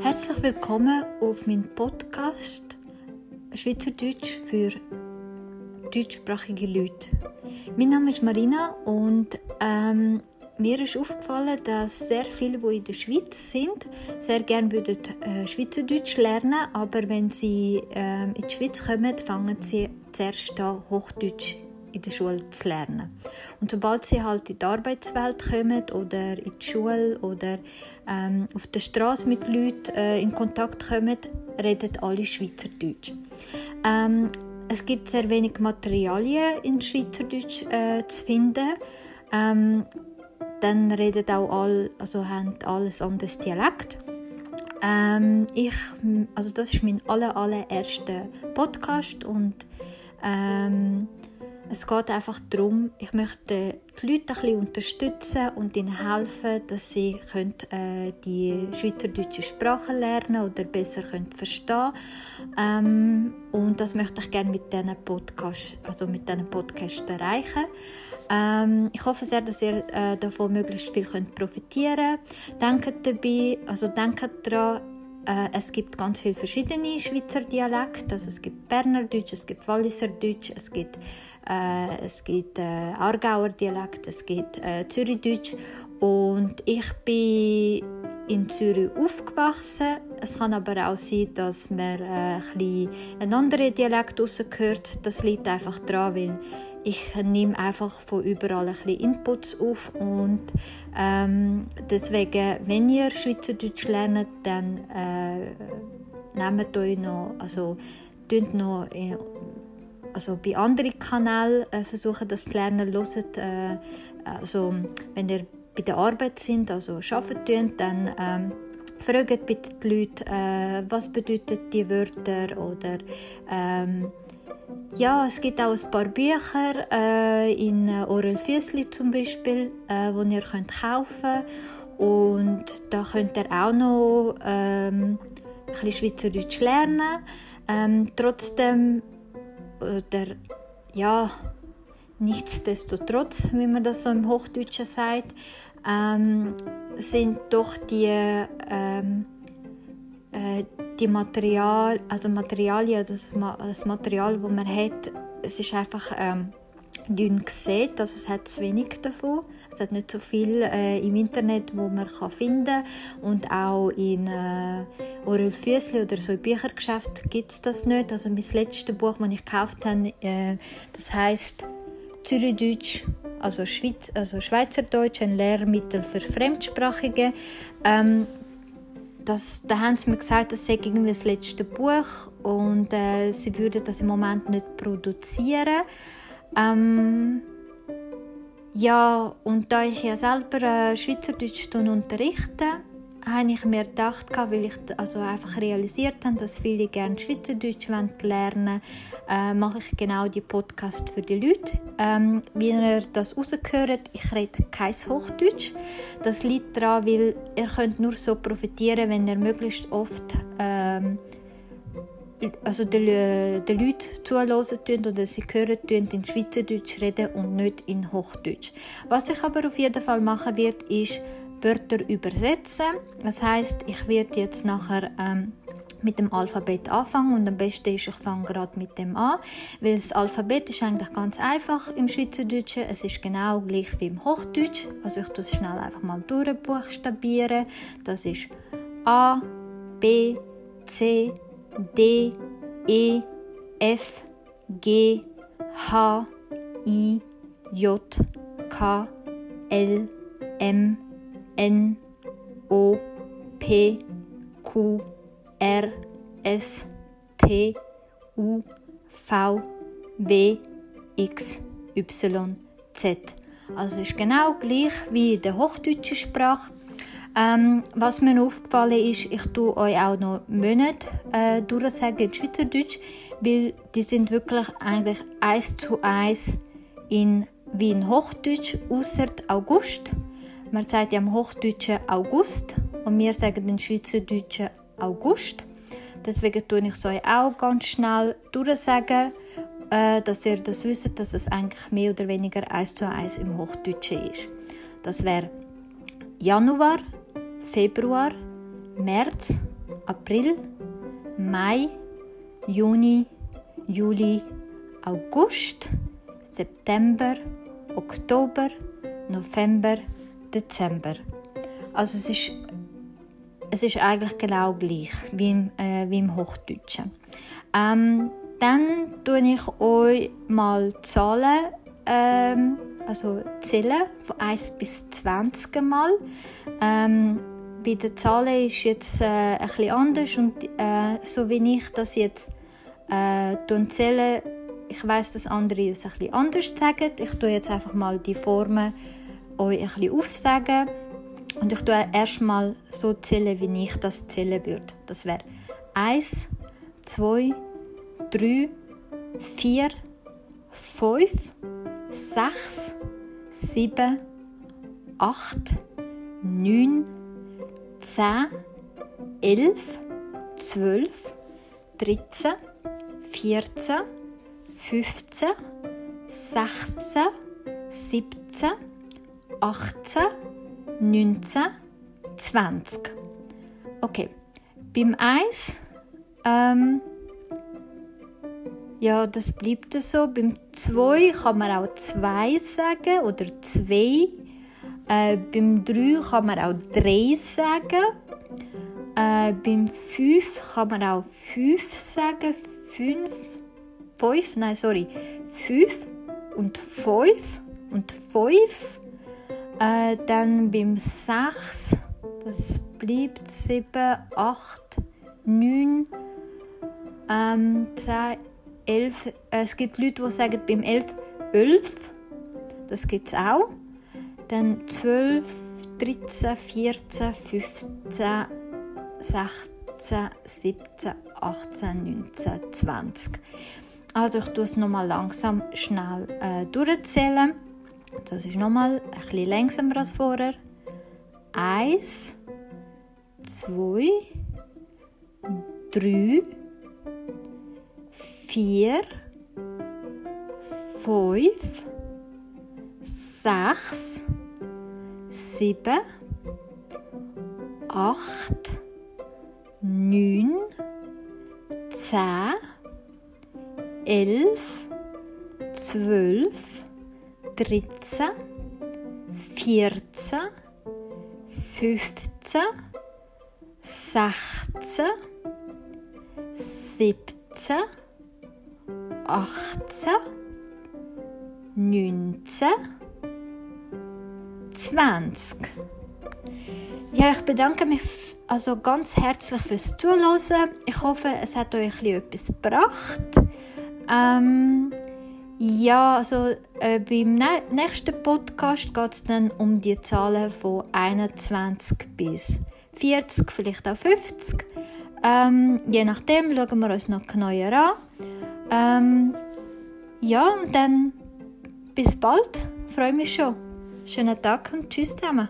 Herzlich willkommen auf meinem Podcast Schweizerdeutsch für deutschsprachige Leute. Mein Name ist Marina und ähm, mir ist aufgefallen, dass sehr viele, die in der Schweiz sind, sehr gerne würden, äh, Schweizerdeutsch lernen, aber wenn sie äh, in die Schweiz kommen, fangen sie zuerst an, Hochdeutsch in der Schule zu lernen. Und sobald sie halt in die Arbeitswelt kommen oder in die Schule oder ähm, auf der Straße mit Leuten äh, in Kontakt kommen, reden alle Schweizerdeutsch. Ähm, es gibt sehr wenig Materialien in Schweizerdeutsch äh, zu finden. Ähm, dann reden auch alle, also haben alles anderes Dialekt. Ähm, ich, also das ist mein aller, allererster Podcast und ähm, es geht einfach darum, ich möchte die Leute ein bisschen unterstützen und ihnen helfen, dass sie können, äh, die schweizerdeutsche Sprache lernen oder besser können verstehen ähm, Und das möchte ich gerne mit diesen Podcast, also mit erreichen. Ähm, ich hoffe sehr, dass ihr äh, davon möglichst viel könnt profitieren könnt. Denkt dabei, also denkt daran, äh, es gibt ganz viele verschiedene Schweizer Dialekte. Also es gibt Berner Deutsch, es gibt Walliser Deutsch, es gibt äh, es gibt äh, Aargauer Dialekt, es gibt äh, Zürichdeutsch und ich bin in Zürich aufgewachsen. Es kann aber auch sein, dass man äh, ein einen anderen Dialekt rausgehört. Das liegt einfach daran, weil ich nehme einfach von überall ein bisschen Inputs auf und ähm, deswegen, wenn ihr Schweizerdeutsch lernt, dann äh, nehmt euch noch, also noch äh, also bei anderen Kanälen äh, versuchen das zu lernen, hört, äh, also wenn ihr bei der Arbeit sind, also arbeiten dann ähm, fragt bitte die Leute, äh, was bedeuten die Wörter oder ähm, ja, es gibt auch ein paar Bücher äh, in Orel Füssli zum Beispiel, äh, die ihr könnt kaufen und da könnt ihr auch noch ähm, ein bisschen Schweizerdeutsch lernen. Ähm, trotzdem oder ja, nichtsdestotrotz, wie man das so im Hochdeutschen sagt, ähm, sind doch die, ähm, äh, die Material, also Materialien, das, das Material, das man hat, es ist einfach ähm, dünn gesät, also es hat zu wenig davon. Es hat nicht so viel äh, im Internet, wo man kann finden kann. Und auch in äh, Orel Füssli oder so in Büchergeschäften gibt es das nicht. Also mein letztes Buch, das ich gekauft habe, äh, das heisst Zürichdeutsch, also, Schweiz, also Schweizerdeutsch, ein Lehrmittel für Fremdsprachige. Ähm, das, da haben sie mir gesagt, das sei irgendwie das letzte Buch und äh, sie würden das im Moment nicht produzieren. Ähm, ja, und da ich ja selber äh, Schweizerdeutsch unterrichte, habe ich mir gedacht, weil ich also einfach realisiert habe, dass viele gerne Schweizerdeutsch lernen äh, mache ich genau die Podcast für die Leute. Ähm, wie ihr das rausgehört, ich rede kein Hochdeutsch. Das liegt daran, weil ihr könnt nur so profitieren, wenn ihr möglichst oft ähm, also den, den Leuten zuhören oder sie hören tun, in Schweizerdeutsch reden und nicht in Hochdeutsch. Was ich aber auf jeden Fall machen werde, ist Wörter übersetzen. Das heißt, ich werde jetzt nachher ähm, mit dem Alphabet anfangen und am besten ist, ich fange gerade mit dem an, weil das Alphabet ist eigentlich ganz einfach im Schweizerdeutschen. Es ist genau gleich wie im Hochdeutsch. Also ich das schnell einfach mal durchbuchstabieren. Das ist A, B, C, D, E, F, G, H, I, J, K, L, M, N, O, P, Q, R, S, T, U, V, W, X, Y, Z. Also ist genau gleich wie in der hochdeutschen Sprache. Ähm, was mir aufgefallen ist, ich tue euch auch noch Monate äh, durchsagen in Schweizerdeutsch, weil die sind wirklich eigentlich eins zu eins in wie in Hochdeutsch, außer August. Man sagt ja im Hochdeutschen August und wir sagen in Schweizerdeutschen August. Deswegen tue ich es euch auch ganz schnell durchsagen, äh, dass ihr das wisst, dass es eigentlich mehr oder weniger eins zu eins im Hochdeutschen ist. Das wäre Januar, Februar, März, April, Mai, Juni, Juli, August, September, Oktober, November, Dezember. Also es ist, es ist eigentlich genau gleich wie im, äh, wie im Hochdeutschen. Ähm, dann tue ich euch mal Zahlen, ähm, also zählen von 1 bis 20 mal. Ähm, bei den Zahlen ist jetzt äh, ein bisschen anders und äh, so wie ich das jetzt äh, zähle, ich weiß, dass andere es ein bisschen anders sagen. Ich tue jetzt einfach mal die Formen euch ein bisschen aufsagen und ich tue erstmal so zählen, wie ich das zählen würde. Das wäre 1, 2, 3, 4, 5, 6, 7, 8, 9, 10, 11, 12, 13, 14, 15, 16, 17, 18, 19, 20. Okay, beim 1, ähm, ja, das bleibt so. Beim 2 kann man auch 2 sagen oder 2. Äh, beim 3 kann man auch 3 sagen. Äh, beim 5 kann man auch 5 sagen. 5, 5, nein, sorry. 5 und 5 und 5. Äh, dann beim 6, das bleibt 7, 8, 9, ähm, 10, 11. Äh, es gibt Leute, die sagen beim 11 11. Das gibt es auch. Dann 12, 13, 14, 15, 16, 17, 18, 19, 20. Also ich tue es nochmal langsam schnell äh, durchzählen. Das ist nochmal ein bisschen langsamer als vorher. Eins, zwei, drei, vier, fünf, sechs, sieben, acht, neun, zehn, elf, zwölf, dreizehn, vierzehn, fünfzehn, sechzehn, siebzehn, achtzehn, neunzehn, zwanzig. Ja, ich bedanke mich also ganz herzlich fürs Zuhören. Ich hoffe, es hat euch etwas gebracht. Ähm, ja, also äh, beim nächsten Podcast geht es dann um die Zahlen von 21 bis 40, vielleicht auch 50. Ähm, je nachdem schauen wir uns noch genauer an. Ähm, ja, und dann bis bald. Freue mich schon. Schönen Tag und tschüss zusammen.